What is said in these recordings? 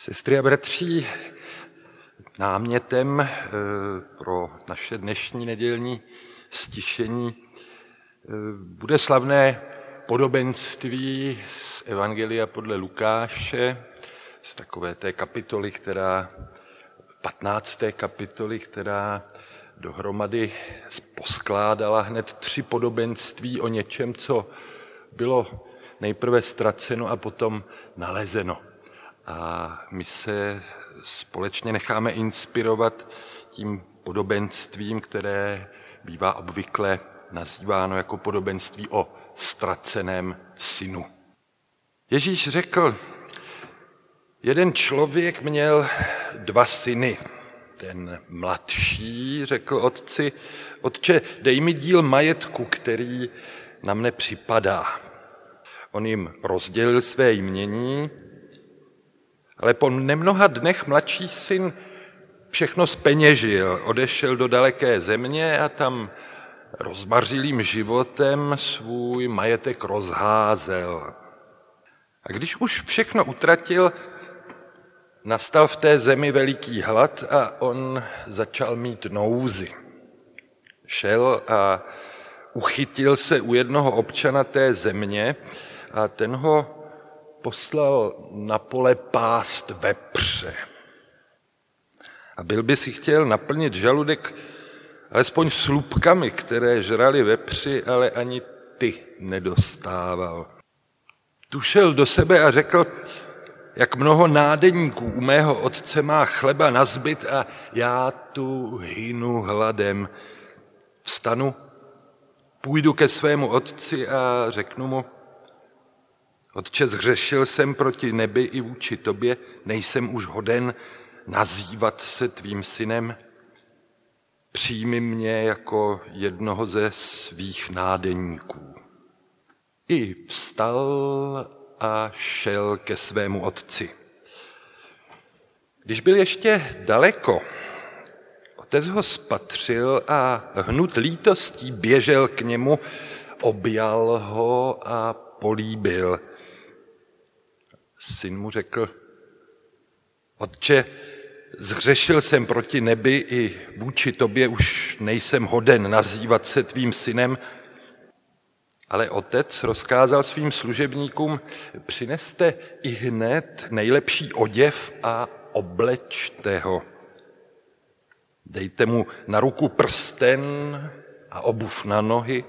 Sestry a bratři, námětem eh, pro naše dnešní nedělní stišení eh, bude slavné podobenství z Evangelia podle Lukáše, z takové té kapitoly, která, 15. kapitoly, která dohromady poskládala hned tři podobenství o něčem, co bylo nejprve ztraceno a potom nalezeno. A my se společně necháme inspirovat tím podobenstvím, které bývá obvykle nazýváno jako podobenství o ztraceném synu. Ježíš řekl, jeden člověk měl dva syny. Ten mladší řekl otci, otče, dej mi díl majetku, který na mne připadá. On jim rozdělil své jmění ale po nemnoha dnech mladší syn všechno speněžil, odešel do daleké země a tam rozmařilým životem svůj majetek rozházel. A když už všechno utratil, nastal v té zemi veliký hlad a on začal mít nouzy. Šel a uchytil se u jednoho občana té země a ten ho poslal na pole pást vepře. A byl by si chtěl naplnit žaludek alespoň slupkami, které žrali vepři, ale ani ty nedostával. Tušel do sebe a řekl, jak mnoho nádeníků u mého otce má chleba na zbyt a já tu hynu hladem. Vstanu, půjdu ke svému otci a řeknu mu, Otče, zhřešil jsem proti nebi i vůči tobě, nejsem už hoden nazývat se tvým synem. Přijmi mě jako jednoho ze svých nádeníků. I vstal a šel ke svému otci. Když byl ještě daleko, otec ho spatřil a hnut lítostí běžel k němu, objal ho a políbil. Syn mu řekl, Otče, zhřešil jsem proti nebi i vůči tobě už nejsem hoden nazývat se tvým synem, ale otec rozkázal svým služebníkům, přineste i hned nejlepší oděv a oblečte ho. Dejte mu na ruku prsten a obuv na nohy.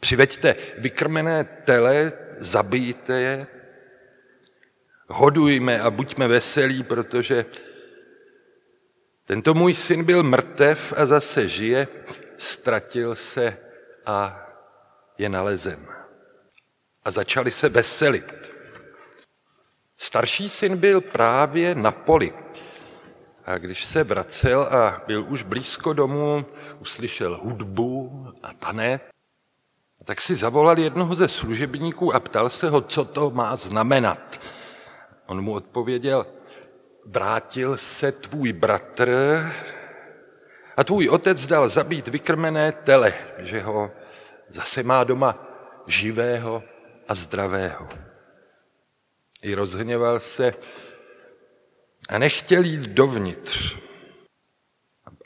Přiveďte vykrmené tele, zabijte je hodujme a buďme veselí, protože tento můj syn byl mrtev a zase žije, ztratil se a je nalezen. A začali se veselit. Starší syn byl právě na poli. A když se vracel a byl už blízko domu, uslyšel hudbu a tanec, tak si zavolal jednoho ze služebníků a ptal se ho, co to má znamenat. On mu odpověděl, vrátil se tvůj bratr a tvůj otec dal zabít vykrmené tele, že ho zase má doma živého a zdravého. I rozhněval se a nechtěl jít dovnitř.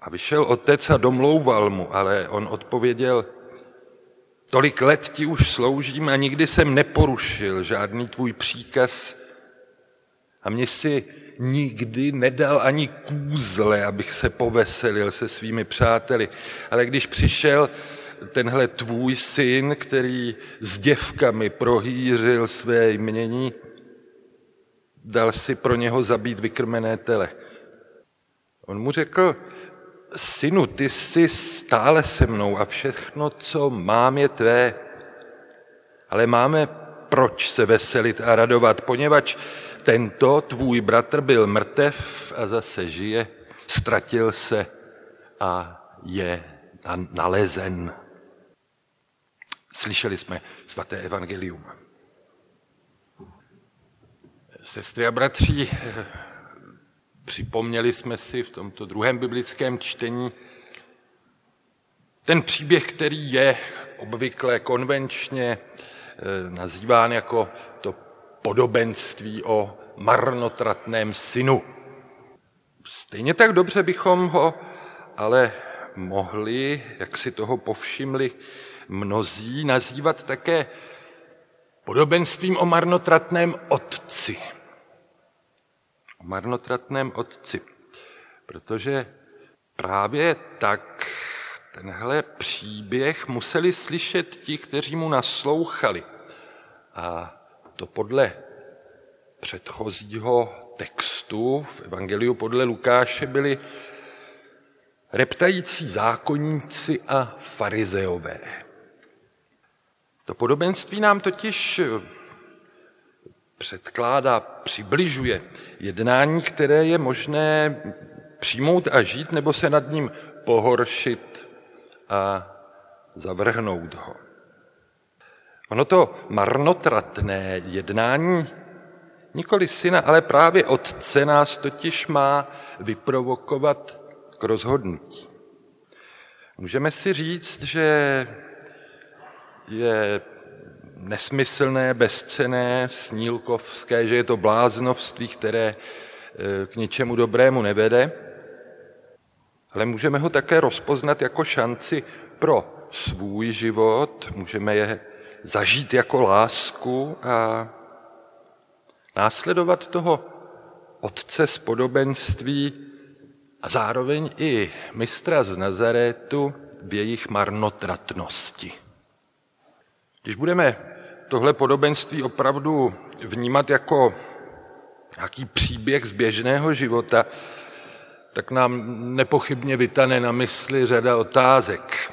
A vyšel otec a domlouval mu, ale on odpověděl, tolik let ti už sloužím a nikdy jsem neporušil žádný tvůj příkaz a mě si nikdy nedal ani kůzle, abych se poveselil se svými přáteli. Ale když přišel tenhle tvůj syn, který s děvkami prohýřil své jmění, dal si pro něho zabít vykrmené tele. On mu řekl, synu, ty jsi stále se mnou a všechno, co mám, je tvé. Ale máme proč se veselit a radovat, poněvadž tento tvůj bratr byl mrtev a zase žije, ztratil se a je nalezen. Slyšeli jsme svaté evangelium. Sestry a bratři, připomněli jsme si v tomto druhém biblickém čtení ten příběh, který je obvykle konvenčně eh, nazýván jako to podobenství o marnotratném synu. Stejně tak dobře bychom ho ale mohli, jak si toho povšimli mnozí, nazývat také podobenstvím o marnotratném otci. O marnotratném otci. Protože právě tak tenhle příběh museli slyšet ti, kteří mu naslouchali. A to podle předchozího textu v Evangeliu podle Lukáše byli reptající zákonníci a farizeové. To podobenství nám totiž předkládá, přibližuje jednání, které je možné přijmout a žít, nebo se nad ním pohoršit a zavrhnout ho. Ono to marnotratné jednání nikoli syna, ale právě otce nás totiž má vyprovokovat k rozhodnutí. Můžeme si říct, že je nesmyslné, bezcené, snílkovské, že je to bláznovství, které e, k ničemu dobrému nevede, ale můžeme ho také rozpoznat jako šanci pro svůj život, můžeme je zažít jako lásku a následovat toho otce z podobenství a zároveň i mistra z Nazarétu v jejich marnotratnosti. Když budeme tohle podobenství opravdu vnímat jako nějaký příběh z běžného života, tak nám nepochybně vytane na mysli řada otázek.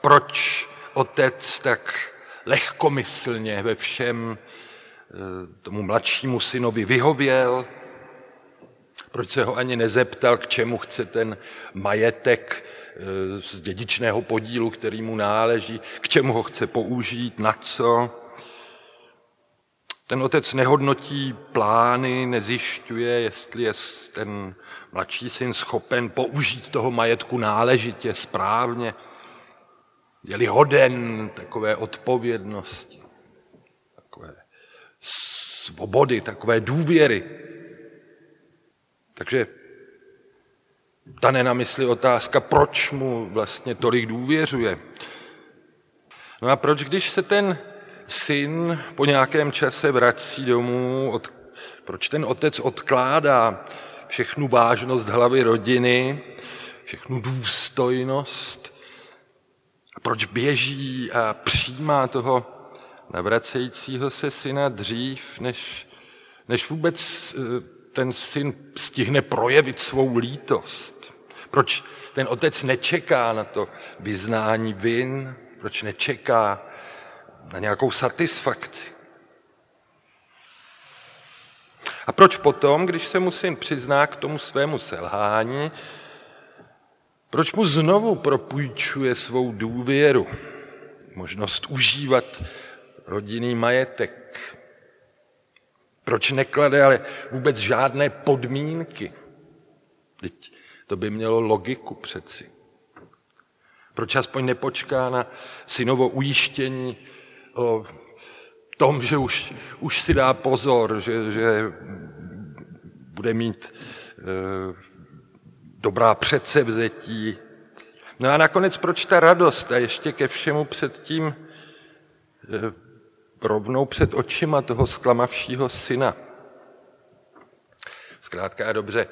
Proč otec tak lehkomyslně ve všem eh, tomu mladšímu synovi vyhověl, proč se ho ani nezeptal, k čemu chce ten majetek eh, z dědičného podílu, který mu náleží, k čemu ho chce použít, na co. Ten otec nehodnotí plány, nezjišťuje, jestli je ten mladší syn schopen použít toho majetku náležitě, správně, je-li hoden takové odpovědnosti, takové svobody, takové důvěry. Takže ta na mysli otázka, proč mu vlastně tolik důvěřuje. No a proč, když se ten syn po nějakém čase vrací domů, od, proč ten otec odkládá všechnu vážnost hlavy rodiny, všechnu důstojnost, proč běží a přijímá toho navracejícího se syna dřív, než, než vůbec eh, ten syn stihne projevit svou lítost? Proč ten otec nečeká na to vyznání vin? Proč nečeká na nějakou satisfakci? A proč potom, když se mu syn přizná k tomu svému selhání, proč mu znovu propůjčuje svou důvěru, možnost užívat rodinný majetek, proč neklade ale vůbec žádné podmínky? Teď to by mělo logiku přeci. Proč aspoň nepočká na synovo ujištění o tom, že už, už si dá pozor, že, že bude mít e, dobrá předsevzetí. No a nakonec proč ta radost a ještě ke všemu předtím e, rovnou před očima toho sklamavšího syna. Zkrátka a dobře,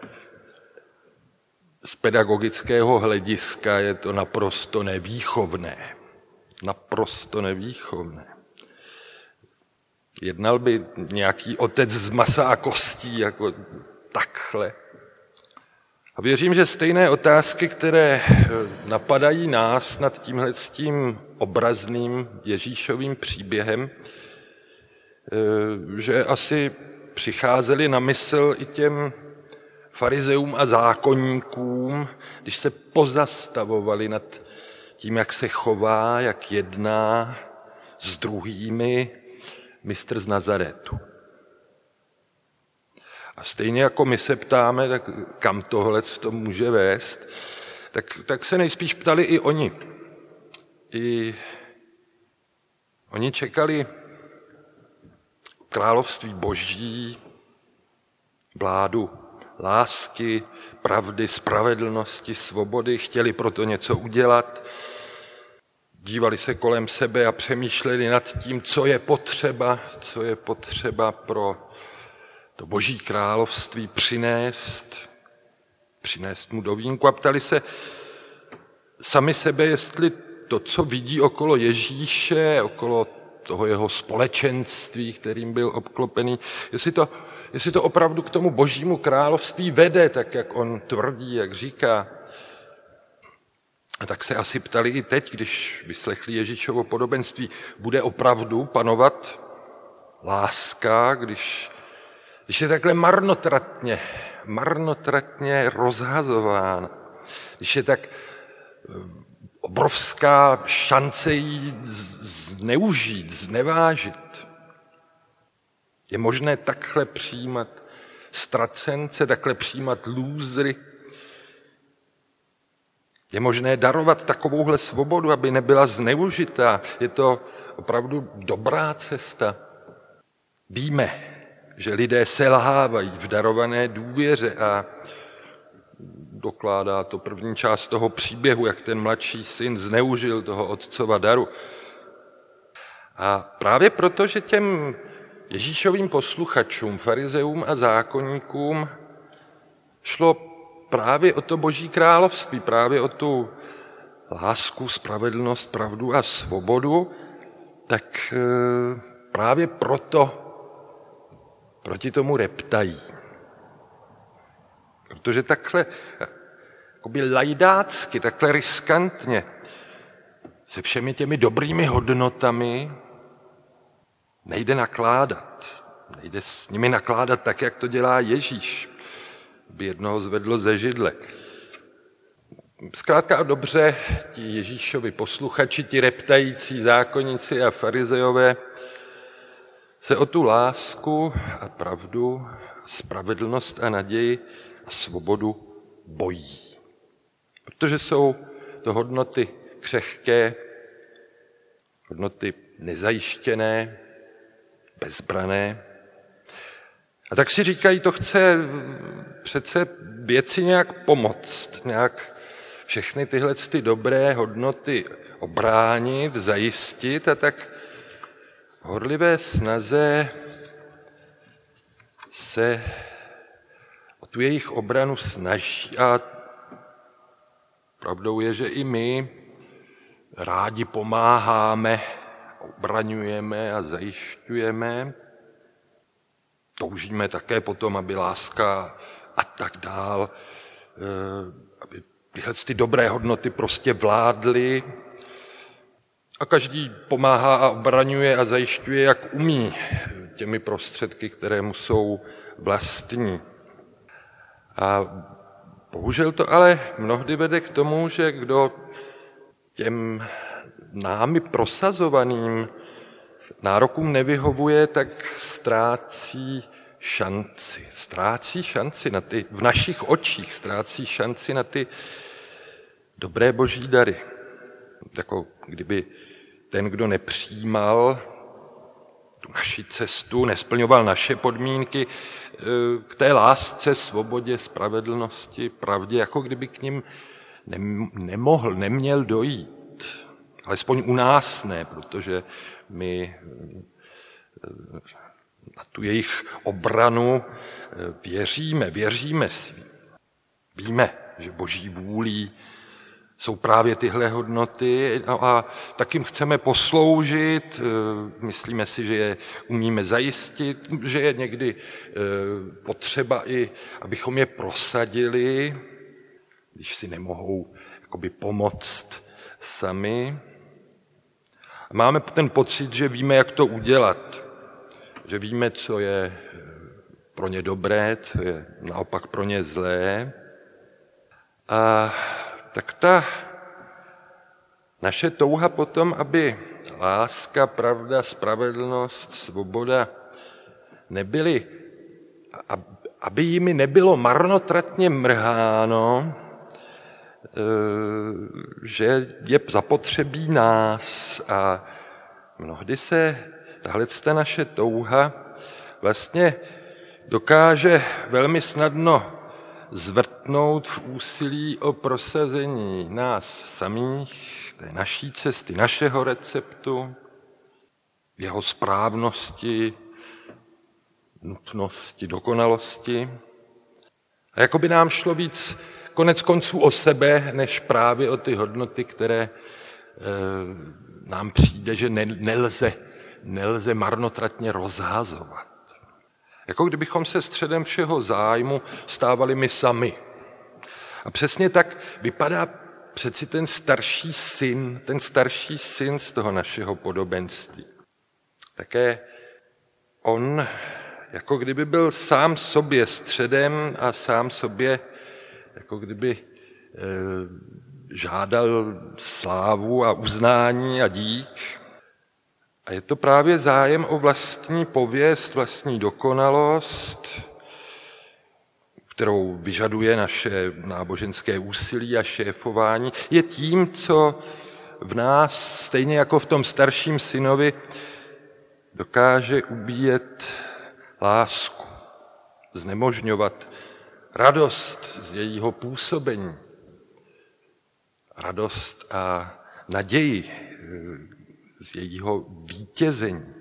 z pedagogického hlediska je to naprosto nevýchovné. Naprosto nevýchovné. Jednal by nějaký otec z masa a kostí, jako takhle. A věřím, že stejné otázky, které napadají nás nad tímhle tím obrazným Ježíšovým příběhem, Eh, že asi přicházeli na mysl i těm farizeům a zákonníkům, když se pozastavovali nad tím, jak se chová, jak jedná s druhými mistr z Nazaretu. A stejně jako my se ptáme, tak kam tohle to může vést, tak, tak se nejspíš ptali i oni. I oni čekali království boží, vládu lásky, pravdy, spravedlnosti, svobody, chtěli proto něco udělat, dívali se kolem sebe a přemýšleli nad tím, co je potřeba, co je potřeba pro to boží království přinést, přinést mu do vínku a ptali se sami sebe, jestli to, co vidí okolo Ježíše, okolo toho jeho společenství, kterým byl obklopený, jestli to, jestli to opravdu k tomu božímu království vede, tak jak on tvrdí, jak říká. A tak se asi ptali i teď, když vyslechli Ježíšovo podobenství, bude opravdu panovat láska, když, když je takhle marnotratně, marnotratně rozhazován, když je tak obrovská šance ji zneužít, znevážit. Je možné takhle přijímat ztracence, takhle přijímat lůzry. Je možné darovat takovouhle svobodu, aby nebyla zneužitá. Je to opravdu dobrá cesta. Víme, že lidé selhávají v darované důvěře a dokládá to první část toho příběhu, jak ten mladší syn zneužil toho otcova daru. A právě proto, že těm Ježíšovým posluchačům, farizeům a zákonníkům šlo právě o to boží království, právě o tu lásku, spravedlnost, pravdu a svobodu, tak e, právě proto proti tomu reptají. Protože takhle jakoby lajdácky, takhle riskantně, se všemi těmi dobrými hodnotami nejde nakládat. Nejde s nimi nakládat tak, jak to dělá Ježíš, by jednoho zvedlo ze židle. Zkrátka a dobře, ti Ježíšovi posluchači, ti reptající zákonníci a farizejové se o tu lásku a pravdu, spravedlnost a naději a svobodu bojí. Protože jsou to hodnoty křehké, hodnoty nezajištěné, bezbrané. A tak si říkají, to chce přece věci nějak pomoct, nějak všechny tyhle ty dobré hodnoty obránit, zajistit a tak horlivé snaze se tu jejich obranu snaží a pravdou je, že i my rádi pomáháme, obraňujeme a zajišťujeme. Toužíme také potom, aby láska a tak dál, eh, aby tyhle ty dobré hodnoty prostě vládly. A každý pomáhá a obraňuje a zajišťuje, jak umí těmi prostředky, které mu jsou vlastní. A bohužel to ale mnohdy vede k tomu, že kdo těm námi prosazovaným nárokům nevyhovuje, tak ztrácí šanci. Ztrácí šanci na ty, v našich očích ztrácí šanci na ty dobré boží dary. Jako kdyby ten, kdo nepřijímal tu naši cestu, nesplňoval naše podmínky eh, k té lásce, svobodě, spravedlnosti, pravdě, jako kdyby k ním nemohl, neměl dojít. Alespoň u nás ne, protože my eh, na tu jejich obranu eh, věříme, věříme si. Víme, že boží vůlí jsou právě tyhle hodnoty a tak jim chceme posloužit, e, myslíme si, že je umíme zajistit, že je někdy e, potřeba i, abychom je prosadili, když si nemohou jakoby pomoct sami. Máme ten pocit, že víme, jak to udělat, že víme, co je pro ně dobré, co je naopak pro ně zlé. A tak ta naše touha potom, aby láska, pravda, spravedlnost, svoboda nebyly, aby jimi nebylo marnotratně mrháno, eh, že je zapotřebí nás. A mnohdy se tahle naše touha vlastně dokáže velmi snadno zvrtnout v úsilí o prosazení nás samých, té naší cesty, našeho receptu, jeho správnosti, nutnosti, dokonalosti. A jako by nám šlo víc konec konců o sebe, než právě o ty hodnoty, které e, nám přijde, že nelze, nelze marnotratně rozhazovat. Jako kdybychom se středem všeho zájmu stávali my sami. A přesně tak vypadá přeci ten starší syn, ten starší syn z toho našeho podobenství. Také on jako kdyby byl sám sobě středem a sám sobě jako kdyby e, žádal slávu a uznání a dík. A je to právě zájem o vlastní pověst, vlastní dokonalost, kterou vyžaduje naše náboženské úsilí a šéfování, je tím, co v nás, stejně jako v tom starším synovi, dokáže ubíjet lásku, znemožňovat radost z jejího působení, radost a naději z jejího vítězení.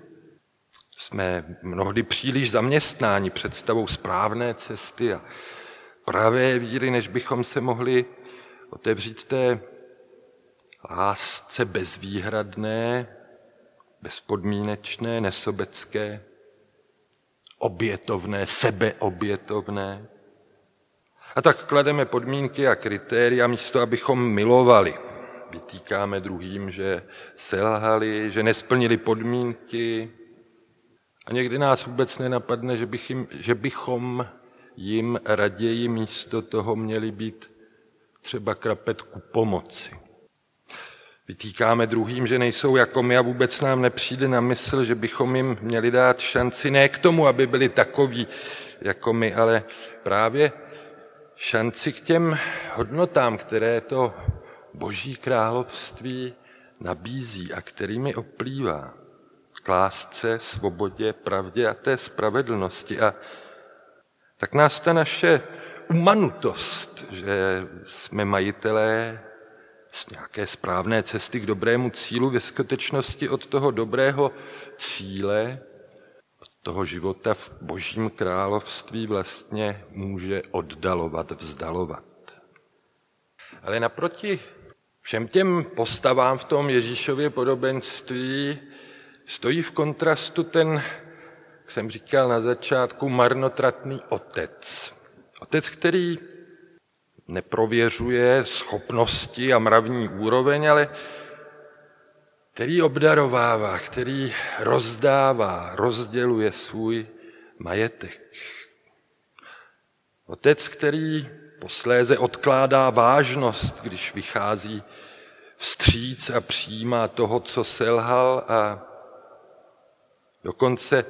Jsme mnohdy příliš zaměstnáni představou správné cesty a pravé víry, než bychom se mohli otevřít té lásce bezvýhradné, bezpodmínečné, nesobecké, obětovné, sebeobětovné. A tak klademe podmínky a kritéria místo, abychom milovali. Vytýkáme druhým, že selhali, že nesplnili podmínky. A někdy nás vůbec nenapadne, že, bych jim, že bychom jim raději místo toho měli být třeba krapetku pomoci. Vytýkáme druhým, že nejsou jako my a vůbec nám nepřijde na mysl, že bychom jim měli dát šanci ne k tomu, aby byli takoví jako my, ale právě šanci k těm hodnotám, které to boží království nabízí a kterými oplývá. K lásce, svobodě, pravdě a té spravedlnosti. A tak nás ta naše umanutost, že jsme majitelé z nějaké správné cesty k dobrému cílu ve skutečnosti od toho dobrého cíle, od toho života v božím království vlastně může oddalovat, vzdalovat. Ale naproti všem těm postavám v tom Ježíšově podobenství stojí v kontrastu ten, jak jsem říkal na začátku, marnotratný otec. Otec, který neprověřuje schopnosti a mravní úroveň, ale který obdarovává, který rozdává, rozděluje svůj majetek. Otec, který posléze odkládá vážnost, když vychází vstříc a přijímá toho, co selhal a dokonce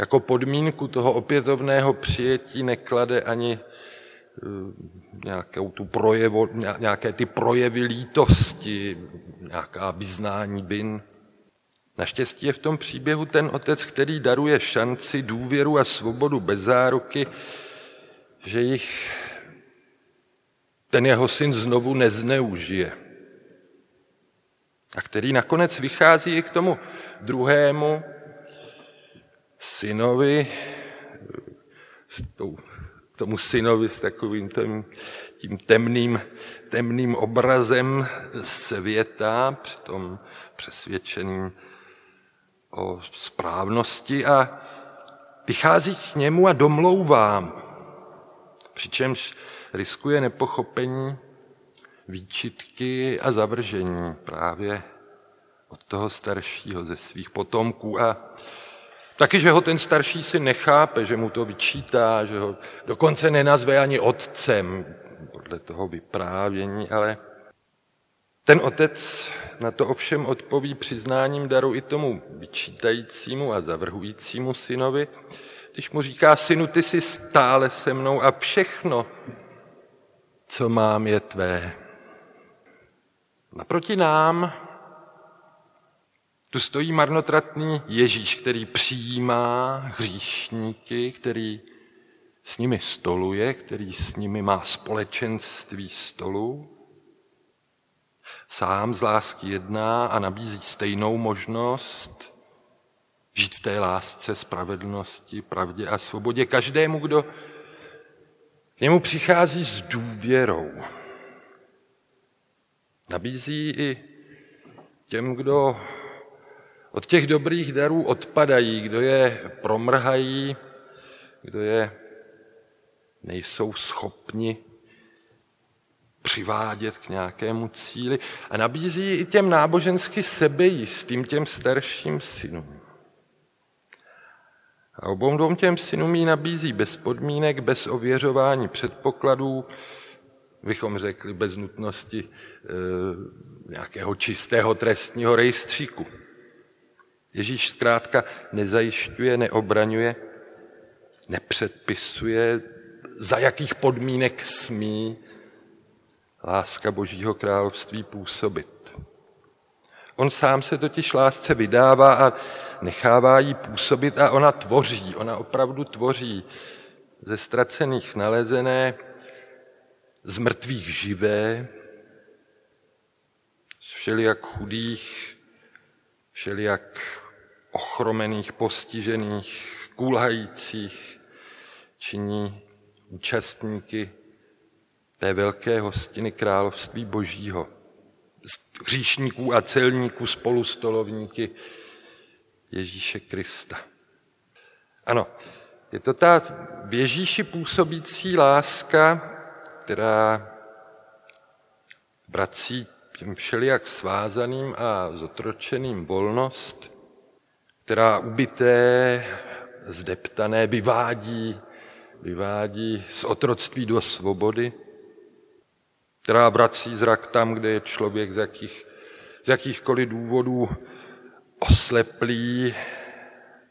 jako podmínku toho opětovného přijetí neklade ani nějakou tu projevo, nějaké ty projevy lítosti, nějaká vyznání bin. Naštěstí je v tom příběhu ten otec, který daruje šanci, důvěru a svobodu bez záruky, že jich ten jeho syn znovu nezneužije. A který nakonec vychází i k tomu druhému synovi, k tomu synovi s takovým tím, tím temným, temným obrazem světa, přitom přesvědčeným o správnosti a vychází k němu a domlouvá, přičemž riskuje nepochopení, výčitky a zavržení právě od toho staršího ze svých potomků. A Taky, že ho ten starší si nechápe, že mu to vyčítá, že ho dokonce nenazve ani otcem podle toho vyprávění, ale ten otec na to ovšem odpoví přiznáním daru i tomu vyčítajícímu a zavrhujícímu synovi, když mu říká, synu, ty jsi stále se mnou a všechno, co mám, je tvé. Naproti nám Tu stojí marnotratný Ježíš, který přijímá hříšníky, který s nimi stoluje, který s nimi má společenství stolu. Sám z lásky jedná a nabízí stejnou možnost žít v té lásce, spravedlnosti, pravdě a svobodě každému, kdo k němu přichází s důvěrou. Nabízí i těm, kdo od těch dobrých darů odpadají, kdo je promrhají, kdo je nejsou schopni přivádět k nějakému cíli a nabízí i těm nábožensky sebejistým, těm starším synům. A obou těm synům ji nabízí bez podmínek, bez ověřování předpokladů, bychom řekli bez nutnosti e, nějakého čistého trestního rejstříku. Ježíš zkrátka nezajišťuje, neobraňuje, nepředpisuje, za jakých podmínek smí láska Božího království působit. On sám se totiž lásce vydává a nechává jí působit a ona tvoří, ona opravdu tvoří ze ztracených nalezené, z mrtvých živé, z všelijak chudých, všelijak ochromených, postižených, kulhajících, činí účastníky té velké hostiny království božího. Hříšníků a celníků spolu stolovníky Ježíše Krista. Ano, je to ta v Ježíši působící láska, která vrací těm všelijak svázaným a zotročeným volnost, která ubité, zdeptané vyvádí, vyvádí z otroctví do svobody, která vrací zrak tam, kde je člověk z, jakých, z jakýchkoliv důvodů osleplý,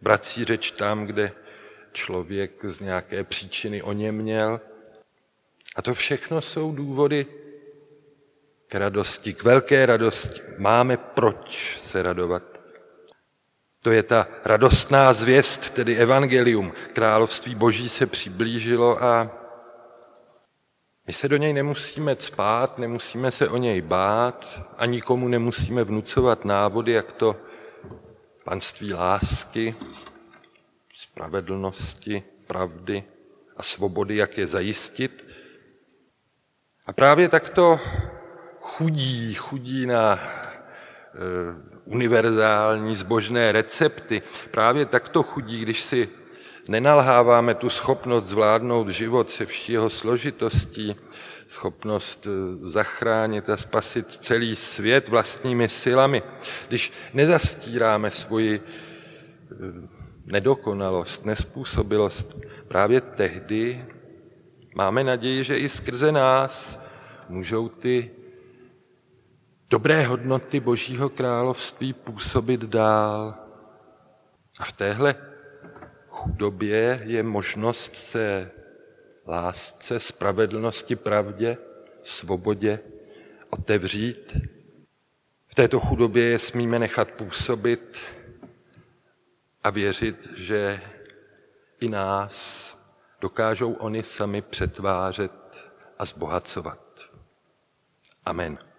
vrací řeč tam, kde člověk z nějaké příčiny o něm měl. A to všechno jsou důvody k radosti, k velké radosti. Máme proč se radovat. To je ta radostná zvěst, tedy evangelium. Království boží se přiblížilo a my se do něj nemusíme cpát, nemusíme se o něj bát a nikomu nemusíme vnucovat návody, jak to panství lásky, spravedlnosti, pravdy a svobody, jak je zajistit. A právě takto chudí, chudí na e, univerzální zbožné recepty, právě takto chudí, když si nenalháváme tu schopnost zvládnout život se vší jeho složitostí, schopnost e, zachránit a spasit celý svět vlastními silami, když nezastíráme svoji e, nedokonalost, nespůsobilost, právě tehdy máme naději, že i skrze nás můžou ty dobré hodnoty Božího království působit dál. A v téhle chudobě je možnost se lásce, spravedlnosti, pravdě, svobodě otevřít. V této chudobě je smíme nechat působit a věřit, že i nás dokážou oni sami přetvářet a zbohacovat. Amen.